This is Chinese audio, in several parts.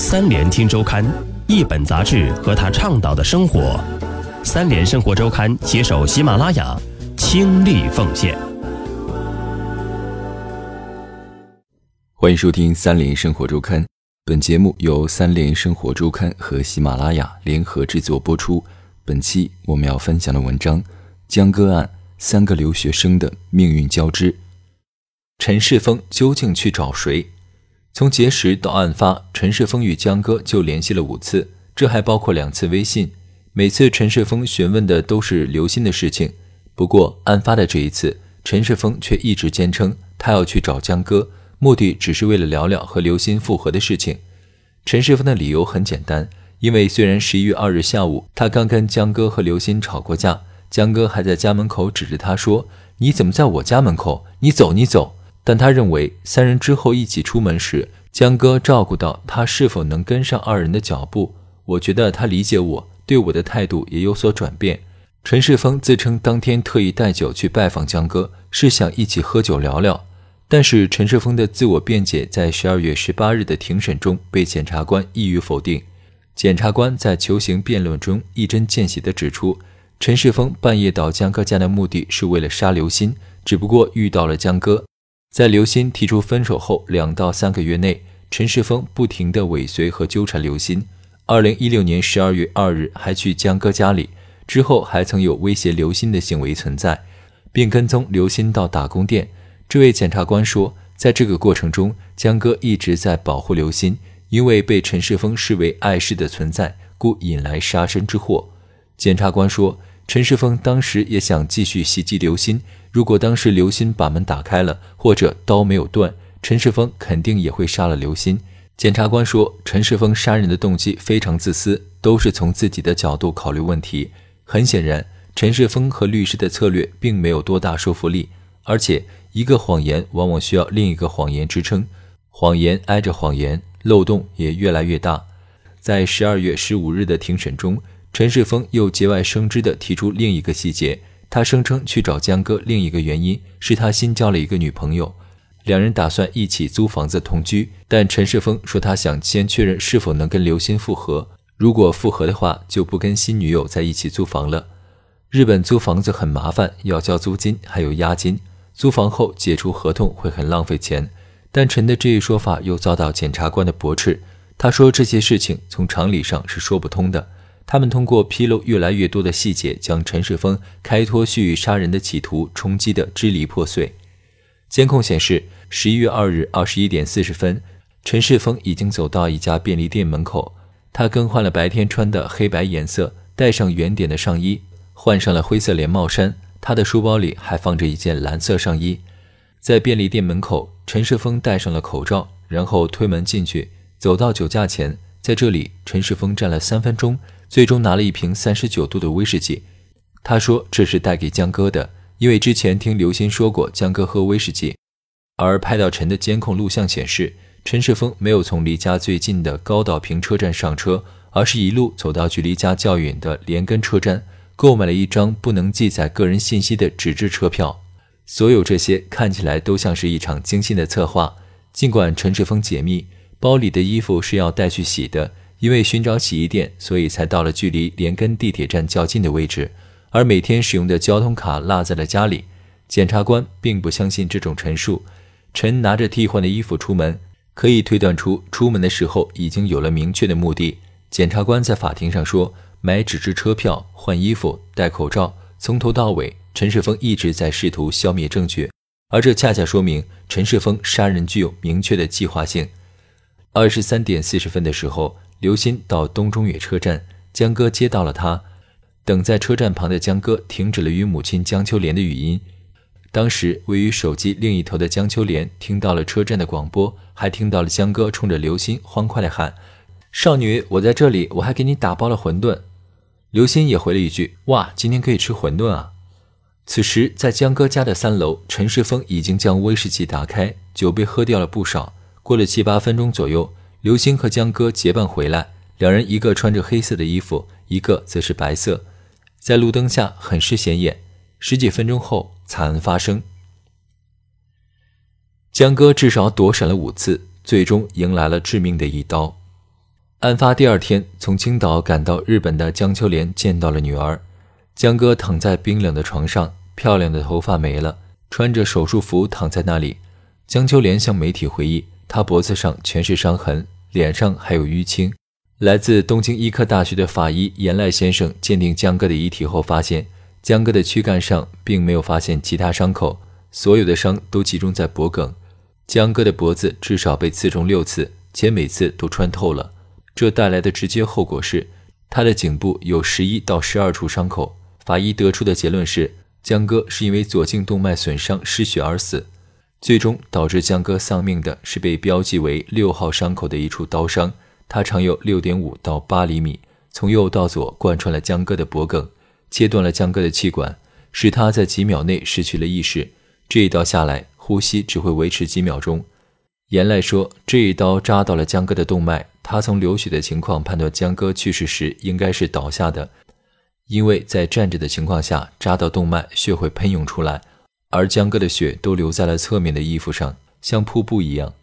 三联听周刊，一本杂志和他倡导的生活。三联生活周刊携手喜马拉雅，倾力奉献。欢迎收听三联生活周刊，本节目由三联生活周刊和喜马拉雅联合制作播出。本期我们要分享的文章《江歌案》，三个留学生的命运交织。陈世峰究竟去找谁？从结识到案发，陈世峰与江歌就联系了五次，这还包括两次微信。每次陈世峰询问的都是刘鑫的事情。不过案发的这一次，陈世峰却一直坚称他要去找江歌，目的只是为了聊聊和刘鑫复合的事情。陈世峰的理由很简单，因为虽然十一月二日下午他刚跟江歌和刘鑫吵过架，江歌还在家门口指着他说：“你怎么在我家门口？你走，你走。”但他认为，三人之后一起出门时，江哥照顾到他是否能跟上二人的脚步。我觉得他理解我，对我的态度也有所转变。陈世峰自称当天特意带酒去拜访江哥，是想一起喝酒聊聊。但是陈世峰的自我辩解在十二月十八日的庭审中被检察官一语否定。检察官在求刑辩论中一针见血地指出，陈世峰半夜到江哥家的目的是为了杀刘鑫，只不过遇到了江哥。在刘鑫提出分手后两到三个月内，陈世峰不停地尾随和纠缠刘鑫。二零一六年十二月二日还去江哥家里，之后还曾有威胁刘鑫的行为存在，并跟踪刘鑫到打工店。这位检察官说，在这个过程中，江哥一直在保护刘鑫，因为被陈世峰视为碍事的存在，故引来杀身之祸。检察官说。陈世峰当时也想继续袭击刘鑫，如果当时刘鑫把门打开了，或者刀没有断，陈世峰肯定也会杀了刘鑫。检察官说，陈世峰杀人的动机非常自私，都是从自己的角度考虑问题。很显然，陈世峰和律师的策略并没有多大说服力，而且一个谎言往往需要另一个谎言支撑，谎言挨着谎言，漏洞也越来越大。在十二月十五日的庭审中。陈世峰又节外生枝地提出另一个细节，他声称去找江哥另一个原因是他新交了一个女朋友，两人打算一起租房子同居。但陈世峰说他想先确认是否能跟刘鑫复合，如果复合的话就不跟新女友在一起租房了。日本租房子很麻烦，要交租金还有押金，租房后解除合同会很浪费钱。但陈的这一说法又遭到检察官的驳斥，他说这些事情从常理上是说不通的。他们通过披露越来越多的细节，将陈世峰开脱蓄意杀人的企图冲击得支离破碎。监控显示，十一月二日二十一点四十分，陈世峰已经走到一家便利店门口。他更换了白天穿的黑白颜色，戴上圆点的上衣，换上了灰色连帽衫。他的书包里还放着一件蓝色上衣。在便利店门口，陈世峰戴上了口罩，然后推门进去，走到酒架前。在这里，陈世峰站了三分钟。最终拿了一瓶三十九度的威士忌，他说这是带给江哥的，因为之前听刘鑫说过江哥喝威士忌。而拍到陈的监控录像显示，陈世峰没有从离家最近的高岛坪车站上车，而是一路走到距离家较远的连根车站，购买了一张不能记载个人信息的纸质车票。所有这些看起来都像是一场精心的策划。尽管陈世峰解密，包里的衣服是要带去洗的。因为寻找洗衣店，所以才到了距离连根地铁站较近的位置，而每天使用的交通卡落在了家里。检察官并不相信这种陈述。陈拿着替换的衣服出门，可以推断出出门的时候已经有了明确的目的。检察官在法庭上说：“买纸质车票、换衣服、戴口罩，从头到尾，陈世峰一直在试图消灭证据，而这恰恰说明陈世峰杀人具有明确的计划性。”二十三点四十分的时候。刘鑫到东中野车站，江哥接到了他。等在车站旁的江哥停止了与母亲江秋莲的语音。当时位于手机另一头的江秋莲听到了车站的广播，还听到了江哥冲着刘鑫欢快的喊：“少女，我在这里，我还给你打包了馄饨。”刘鑫也回了一句：“哇，今天可以吃馄饨啊！”此时在江哥家的三楼，陈世峰已经将威士忌打开，酒杯喝掉了不少。过了七八分钟左右。刘星和江歌结伴回来，两人一个穿着黑色的衣服，一个则是白色，在路灯下很是显眼。十几分钟后，惨案发生。江歌至少躲闪了五次，最终迎来了致命的一刀。案发第二天，从青岛赶到日本的江秋莲见到了女儿。江哥躺在冰冷的床上，漂亮的头发没了，穿着手术服躺在那里。江秋莲向媒体回忆，他脖子上全是伤痕，脸上还有淤青。来自东京医科大学的法医严赖先生鉴定江哥的遗体后发现，江哥的躯干上并没有发现其他伤口，所有的伤都集中在脖颈。江哥的脖子至少被刺中六次，且每次都穿透了。这带来的直接后果是，他的颈部有十一到十二处伤口。法医得出的结论是，江哥是因为左颈动脉损伤失血而死。最终导致江哥丧命的是被标记为六号伤口的一处刀伤。它长有六点五到八厘米，从右到左贯穿了江哥的脖颈，切断了江哥的气管，使他在几秒内失去了意识。这一刀下来，呼吸只会维持几秒钟。严赖说，这一刀扎到了江哥的动脉，他从流血的情况判断江哥去世时应该是倒下的，因为在站着的情况下扎到动脉，血会喷涌出来，而江哥的血都留在了侧面的衣服上，像瀑布一样。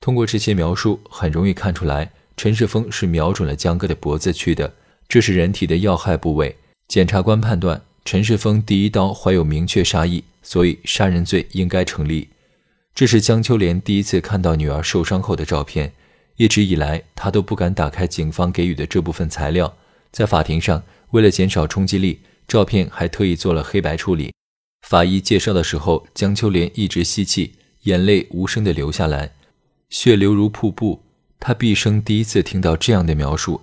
通过这些描述，很容易看出来。陈世峰是瞄准了江哥的脖子去的，这是人体的要害部位。检察官判断陈世峰第一刀怀有明确杀意，所以杀人罪应该成立。这是江秋莲第一次看到女儿受伤后的照片，一直以来她都不敢打开警方给予的这部分材料。在法庭上，为了减少冲击力，照片还特意做了黑白处理。法医介绍的时候，江秋莲一直吸气，眼泪无声地流下来，血流如瀑布。他毕生第一次听到这样的描述。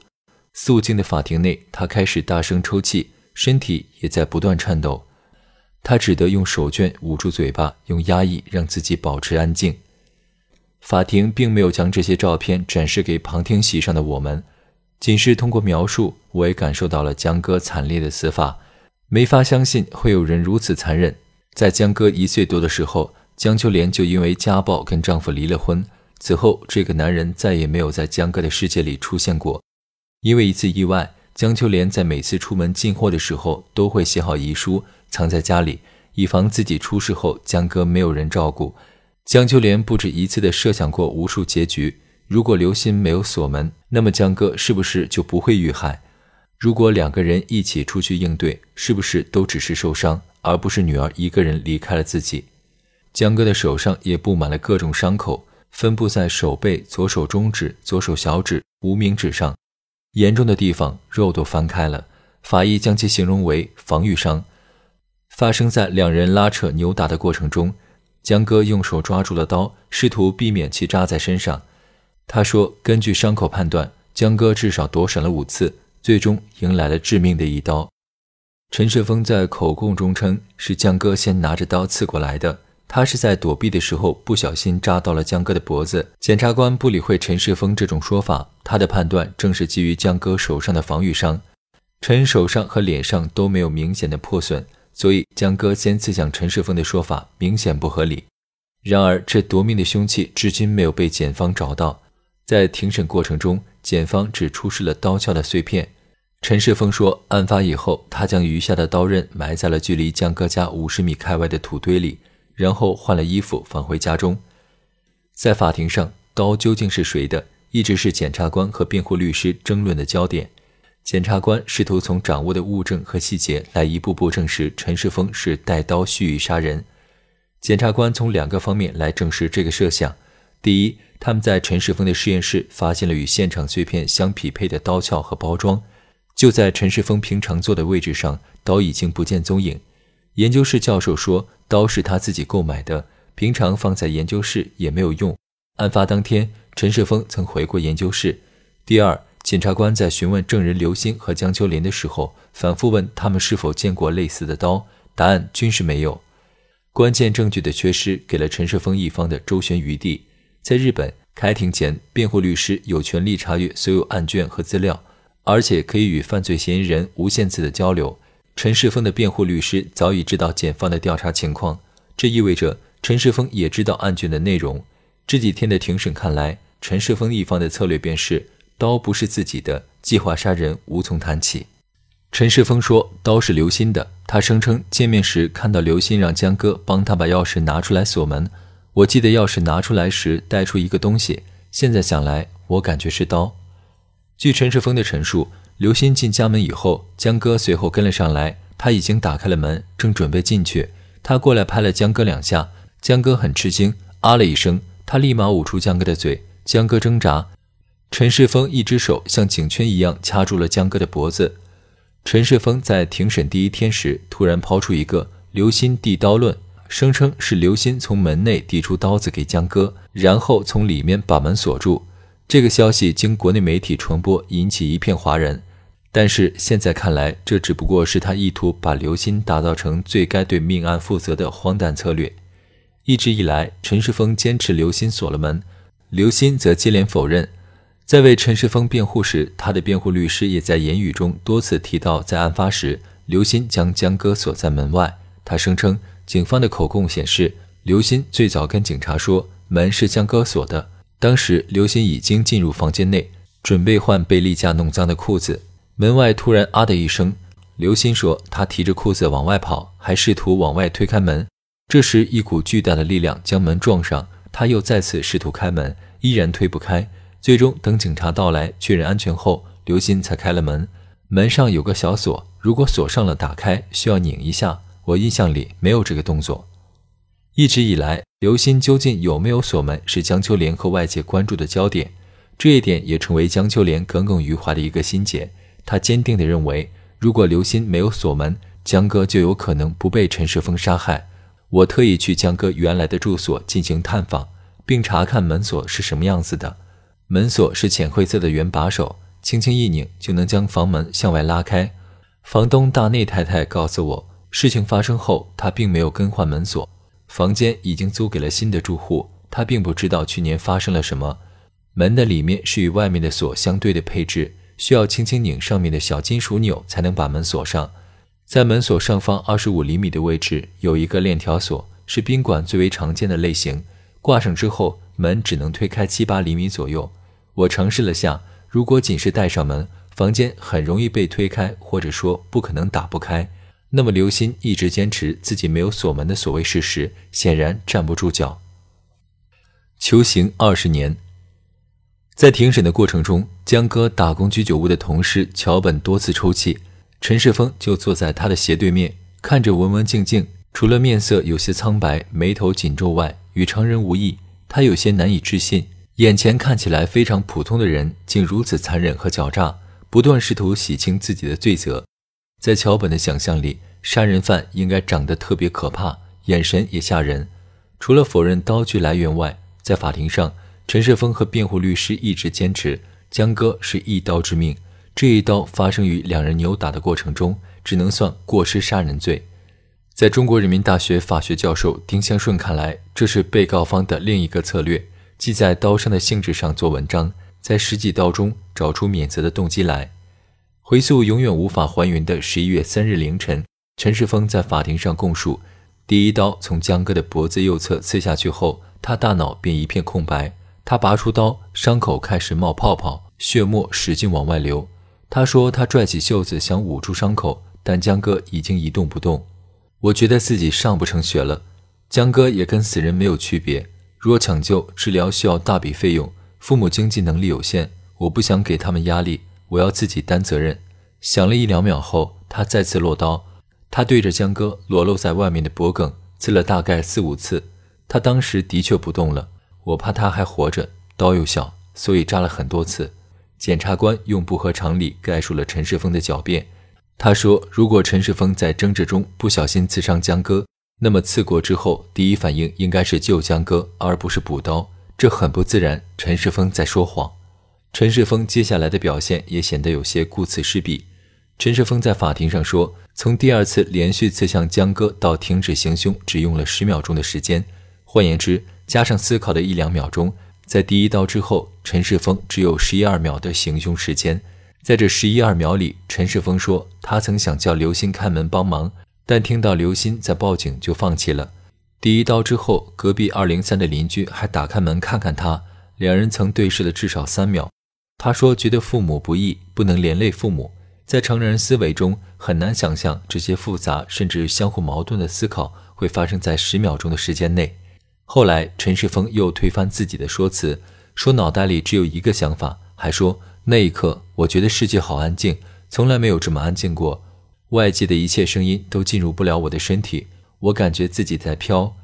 肃静的法庭内，他开始大声抽泣，身体也在不断颤抖。他只得用手绢捂住嘴巴，用压抑让自己保持安静。法庭并没有将这些照片展示给旁听席上的我们，仅是通过描述，我也感受到了江哥惨烈的死法。没法相信会有人如此残忍。在江哥一岁多的时候，江秋莲就因为家暴跟丈夫离了婚。此后，这个男人再也没有在江哥的世界里出现过。因为一次意外，江秋莲在每次出门进货的时候都会写好遗书，藏在家里，以防自己出事后江哥没有人照顾。江秋莲不止一次地设想过无数结局：如果刘鑫没有锁门，那么江哥是不是就不会遇害？如果两个人一起出去应对，是不是都只是受伤，而不是女儿一个人离开了自己？江哥的手上也布满了各种伤口。分布在手背、左手中指、左手小指、无名指上，严重的地方肉都翻开了。法医将其形容为防御伤，发生在两人拉扯扭打的过程中。江哥用手抓住了刀，试图避免其扎在身上。他说：“根据伤口判断，江哥至少躲闪了五次，最终迎来了致命的一刀。”陈世峰在口供中称，是江哥先拿着刀刺过来的。他是在躲避的时候不小心扎到了江哥的脖子。检察官不理会陈世峰这种说法，他的判断正是基于江哥手上的防御伤。陈手上和脸上都没有明显的破损，所以江哥先刺向陈世峰的说法明显不合理。然而，这夺命的凶器至今没有被检方找到。在庭审过程中，检方只出示了刀鞘的碎片。陈世峰说，案发以后，他将余下的刀刃埋在了距离江哥家五十米开外的土堆里。然后换了衣服返回家中。在法庭上，刀究竟是谁的，一直是检察官和辩护律师争论的焦点。检察官试图从掌握的物证和细节来一步步证实陈世峰是带刀蓄意杀人。检察官从两个方面来证实这个设想：第一，他们在陈世峰的实验室发现了与现场碎片相匹配的刀鞘和包装，就在陈世峰平常坐的位置上，刀已经不见踪影。研究室教授说。刀是他自己购买的，平常放在研究室也没有用。案发当天，陈世峰曾回过研究室。第二，检察官在询问证人刘鑫和江秋莲的时候，反复问他们是否见过类似的刀，答案均是没有。关键证据的缺失，给了陈世峰一方的周旋余地。在日本开庭前，辩护律师有权利查阅所有案卷和资料，而且可以与犯罪嫌疑人无限次的交流。陈世峰的辩护律师早已知道检方的调查情况，这意味着陈世峰也知道案卷的内容。这几天的庭审看来，陈世峰一方的策略便是刀不是自己的，计划杀人无从谈起。陈世峰说刀是刘鑫的，他声称见面时看到刘鑫让江哥帮他把钥匙拿出来锁门。我记得钥匙拿出来时带出一个东西，现在想来，我感觉是刀。据陈世峰的陈述，刘鑫进家门以后，江歌随后跟了上来，他已经打开了门，正准备进去，他过来拍了江歌两下，江歌很吃惊，啊了一声，他立马捂住江歌的嘴，江歌挣扎，陈世峰一只手像颈圈一样掐住了江歌的脖子。陈世峰在庭审第一天时，突然抛出一个刘鑫递刀论，声称是刘鑫从门内递出刀子给江歌，然后从里面把门锁住。这个消息经国内媒体传播，引起一片哗然。但是现在看来，这只不过是他意图把刘鑫打造成最该对命案负责的荒诞策略。一直以来，陈世峰坚持刘鑫锁了门，刘鑫则接连否认。在为陈世峰辩护时，他的辩护律师也在言语中多次提到，在案发时，刘鑫将江歌锁在门外。他声称，警方的口供显示，刘鑫最早跟警察说门是江歌锁的。当时刘鑫已经进入房间内，准备换被例假弄脏的裤子。门外突然“啊”的一声，刘鑫说他提着裤子往外跑，还试图往外推开门。这时一股巨大的力量将门撞上，他又再次试图开门，依然推不开。最终等警察到来确认安全后，刘鑫才开了门。门上有个小锁，如果锁上了打开需要拧一下。我印象里没有这个动作。一直以来。刘鑫究竟有没有锁门，是江秋莲和外界关注的焦点。这一点也成为江秋莲耿耿于怀的一个心结。他坚定地认为，如果刘鑫没有锁门，江哥就有可能不被陈世峰杀害。我特意去江哥原来的住所进行探访，并查看门锁是什么样子的。门锁是浅灰色的圆把手，轻轻一拧就能将房门向外拉开。房东大内太太告诉我，事情发生后，她并没有更换门锁。房间已经租给了新的住户，他并不知道去年发生了什么。门的里面是与外面的锁相对的配置，需要轻轻拧上面的小金属钮才能把门锁上。在门锁上方二十五厘米的位置有一个链条锁，是宾馆最为常见的类型。挂上之后，门只能推开七八厘米左右。我尝试了下，如果仅是带上门，房间很容易被推开，或者说不可能打不开。那么，刘鑫一直坚持自己没有锁门的所谓事实，显然站不住脚。求刑二十年，在庭审的过程中，江哥打工居酒屋的同事桥本多次抽泣，陈世峰就坐在他的斜对面，看着文文静静，除了面色有些苍白、眉头紧皱外，与常人无异。他有些难以置信，眼前看起来非常普通的人，竟如此残忍和狡诈，不断试图洗清自己的罪责。在桥本的想象里，杀人犯应该长得特别可怕，眼神也吓人。除了否认刀具来源外，在法庭上，陈世峰和辩护律师一直坚持江歌是一刀致命。这一刀发生于两人扭打的过程中，只能算过失杀人罪。在中国人民大学法学教授丁香顺看来，这是被告方的另一个策略，即在刀伤的性质上做文章，在实际刀中找出免责的动机来。回溯永远无法还原的十一月三日凌晨，陈世峰在法庭上供述：第一刀从江哥的脖子右侧刺下去后，他大脑便一片空白。他拔出刀，伤口开始冒泡泡，血沫使劲往外流。他说他拽起袖子想捂住伤口，但江哥已经一动不动。我觉得自己上不成学了。江哥也跟死人没有区别。若抢救治疗需要大笔费用，父母经济能力有限，我不想给他们压力。我要自己担责任。想了一两秒后，他再次落刀。他对着江哥裸露在外面的脖颈刺了大概四五次。他当时的确不动了。我怕他还活着，刀又小，所以扎了很多次。检察官用不合常理概述了陈世峰的狡辩。他说，如果陈世峰在争执中不小心刺伤江哥，那么刺过之后第一反应应该是救江哥，而不是补刀。这很不自然。陈世峰在说谎。陈世峰接下来的表现也显得有些顾此失彼。陈世峰在法庭上说，从第二次连续刺向江歌到停止行凶，只用了十秒钟的时间。换言之，加上思考的一两秒钟，在第一刀之后，陈世峰只有十一二秒的行凶时间。在这十一二秒里，陈世峰说，他曾想叫刘鑫开门帮忙，但听到刘鑫在报警，就放弃了。第一刀之后，隔壁二零三的邻居还打开门看看他，两人曾对视了至少三秒。他说：“觉得父母不易，不能连累父母。在成人思维中，很难想象这些复杂甚至相互矛盾的思考会发生在十秒钟的时间内。”后来，陈世峰又推翻自己的说辞，说脑袋里只有一个想法，还说那一刻，我觉得世界好安静，从来没有这么安静过。外界的一切声音都进入不了我的身体，我感觉自己在飘。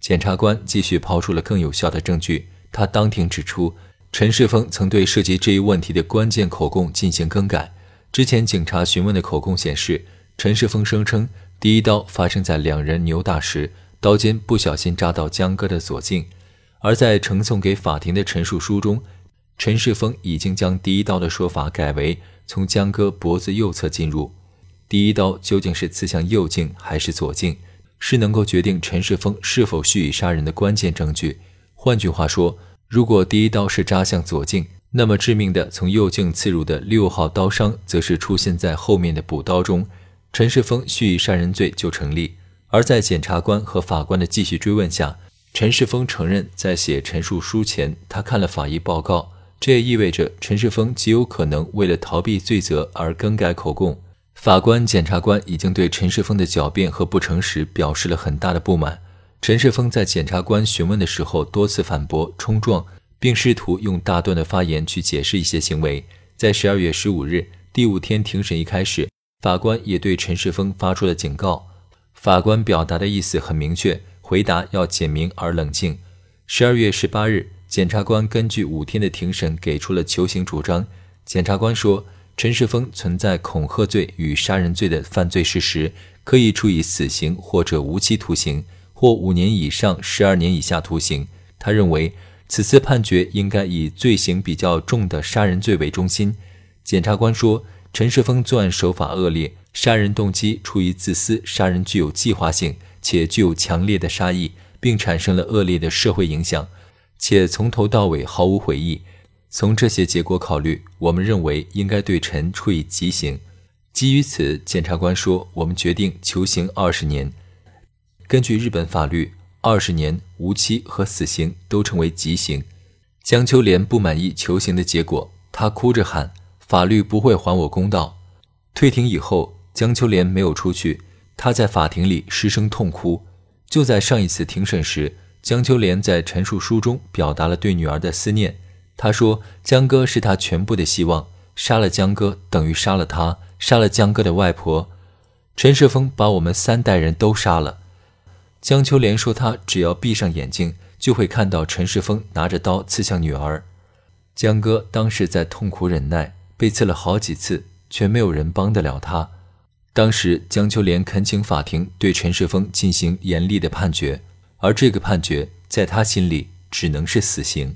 检察官继续抛出了更有效的证据，他当庭指出，陈世峰曾对涉及这一问题的关键口供进行更改。之前警察询问的口供显示，陈世峰声称第一刀发生在两人扭打时，刀尖不小心扎到江哥的左颈，而在呈送给法庭的陈述书中，陈世峰已经将第一刀的说法改为从江哥脖子右侧进入。第一刀究竟是刺向右颈还是左颈，是能够决定陈世峰是否蓄意杀人的关键证据。换句话说，如果第一刀是扎向左颈，那么致命的从右颈刺入的六号刀伤，则是出现在后面的补刀中，陈世峰蓄意杀人罪就成立。而在检察官和法官的继续追问下，陈世峰承认在写陈述书前，他看了法医报告，这也意味着陈世峰极有可能为了逃避罪责而更改口供。法官、检察官已经对陈世峰的狡辩和不诚实表示了很大的不满。陈世峰在检察官询问的时候多次反驳、冲撞，并试图用大段的发言去解释一些行为。在十二月十五日第五天庭审一开始，法官也对陈世峰发出了警告。法官表达的意思很明确，回答要简明而冷静。十二月十八日，检察官根据五天的庭审给出了求刑主张。检察官说。陈世峰存在恐吓罪与杀人罪的犯罪事实，可以处以死刑或者无期徒刑，或五年以上十二年以下徒刑。他认为此次判决应该以罪行比较重的杀人罪为中心。检察官说，陈世峰作案手法恶劣，杀人动机出于自私，杀人具有计划性，且具有强烈的杀意，并产生了恶劣的社会影响，且从头到尾毫无悔意。从这些结果考虑，我们认为应该对陈处以极刑。基于此，检察官说：“我们决定求刑二十年。根据日本法律，二十年、无期和死刑都称为极刑。”江秋莲不满意求刑的结果，她哭着喊：“法律不会还我公道！”退庭以后，江秋莲没有出去，她在法庭里失声痛哭。就在上一次庭审时，江秋莲在陈述书中表达了对女儿的思念。她说：“江哥是他全部的希望，杀了江哥等于杀了他，杀了江哥的外婆。陈世峰把我们三代人都杀了。”江秋莲说：“她只要闭上眼睛，就会看到陈世峰拿着刀刺向女儿。江哥当时在痛苦忍耐，被刺了好几次，却没有人帮得了他。当时江秋莲恳请法庭对陈世峰进行严厉的判决，而这个判决在她心里只能是死刑。”